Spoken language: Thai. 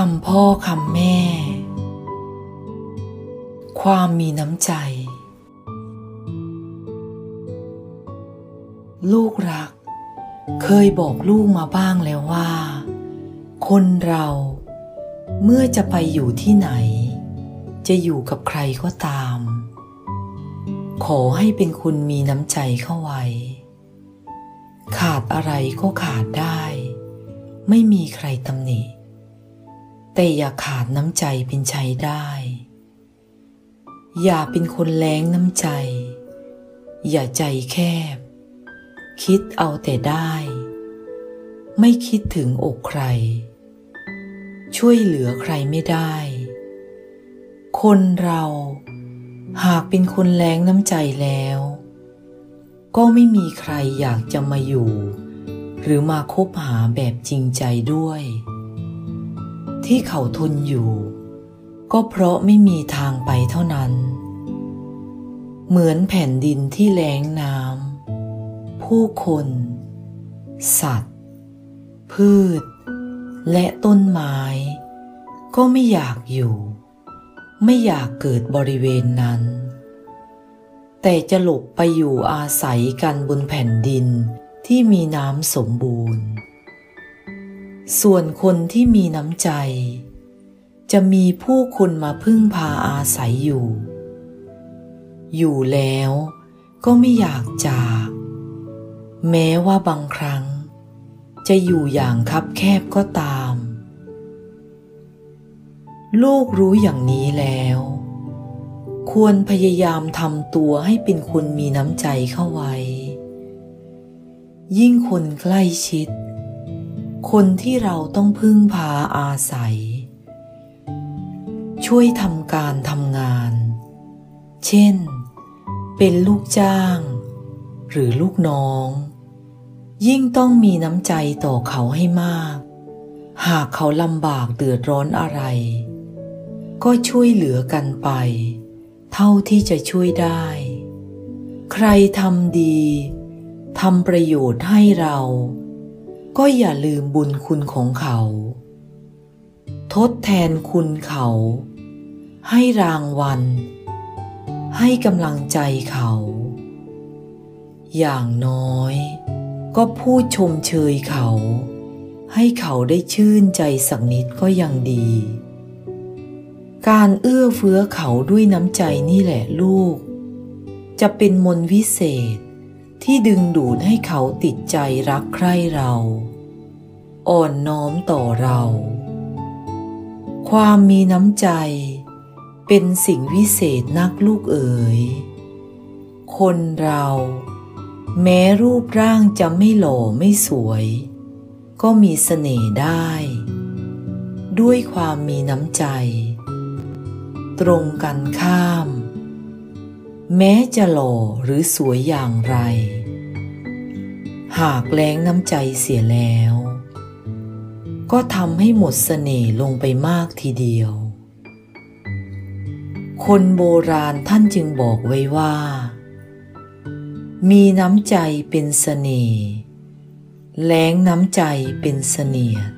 คำพ่อคำแม่ ความมีน้ำใจ ลูกรัก เคยบอกลูกมาบ้างแล้วว่า คนเราเมื่อจะไปอยู่ที่ไหน จะอยู่กับใครก็ตาม ขอให้เป็นคนมีน้ำใจเข้าไว้ ขาดอะไรก็ขาดได้ ไม่มีใครตำหนิ แต่อย่าขาดน้ำใจเป็นใช้ได้ อย่าเป็นคนแรงน้ำใจ อย่าใจแคบ คิดเอาแต่ได้ ไม่คิดถึงอกใคร ช่วยเหลือใครไม่ได้ คนเราหากเป็นคนแรงน้ำใจแล้ว ก็ไม่มีใครอยากจะมาอยู่ หรือมาคบหาแบบจริงใจด้วย ที่เขาทนอยู่ ก็เพราะไม่มีทางไปเท่านั้น เหมือนแผ่นดินที่แล้งน้ำผู้คน สัตว์ พืช และต้นไม้ ก็ไม่อยากอยู่ ไม่อยากเกิดบริเวณนั้น แต่จะหลบไปอยู่อาศัยกันบนแผ่นดินที่มีน้ำสมบูรณ์ ส่วนคนที่มีน้ำใจ จะมีผู้คนมาพึ่งพาอาศัยอยู่ อยู่แล้วก็ไม่อยากจาก แม้ว่าบางครั้ง จะอยู่อย่างคับแคบก็ตาม ลูกรู้อย่างนี้แล้ว ควรพยายามทำตัวให้เป็นคนมีน้ำใจเข้าไว้ ยิ่งคนใกล้ชิด คนที่เราต้องพึ่งพาอาศัย ช่วยทำการทำงาน เช่น เป็นลูกจ้าง หรือลูกน้อง ยิ่งต้องมีน้ำใจต่อเขาให้มาก หากเขาลำบากเดือดร้อนอะไร ก็ช่วยเหลือกันไป เท่าที่จะช่วยได้ ใครทำดีทำประโยชน์ให้เรา ก็อย่าลืมบุญคุณของเขา ทดแทนคุณเขา ให้รางวัล ให้กำลังใจเขา อย่างน้อย ก็พูดชมเชยเขา ให้เขาได้ชื่นใจสักนิดก็ยังดี การเอื้อเฟื้อเขาด้วยน้ำใจนี่แหละลูก จะเป็นมนต์วิเศษ ที่ดึงดูดให้เขาติดใจรักใคร่เรา อ่อนน้อมต่อเรา ความมีน้ำใจ เป็นสิ่งวิเศษนักลูกเอ๋ย คนเรา แม้รูปร่างจะไม่หล่อไม่สวย ก็มีเสน่ห์ได้ ด้วยความมีน้ำใจ ตรงกันข้าม แม้จะหล่อหรือสวยอย่างไร หากแรงน้ำใจเสียแล้ว ก็ทำให้หมดเสน่ห์ลงไปมากทีเดียว คนโบราณท่านจึงบอกไว้ว่า มีน้ำใจเป็นเสน่ห์แรงน้ำใจเป็นเสนียด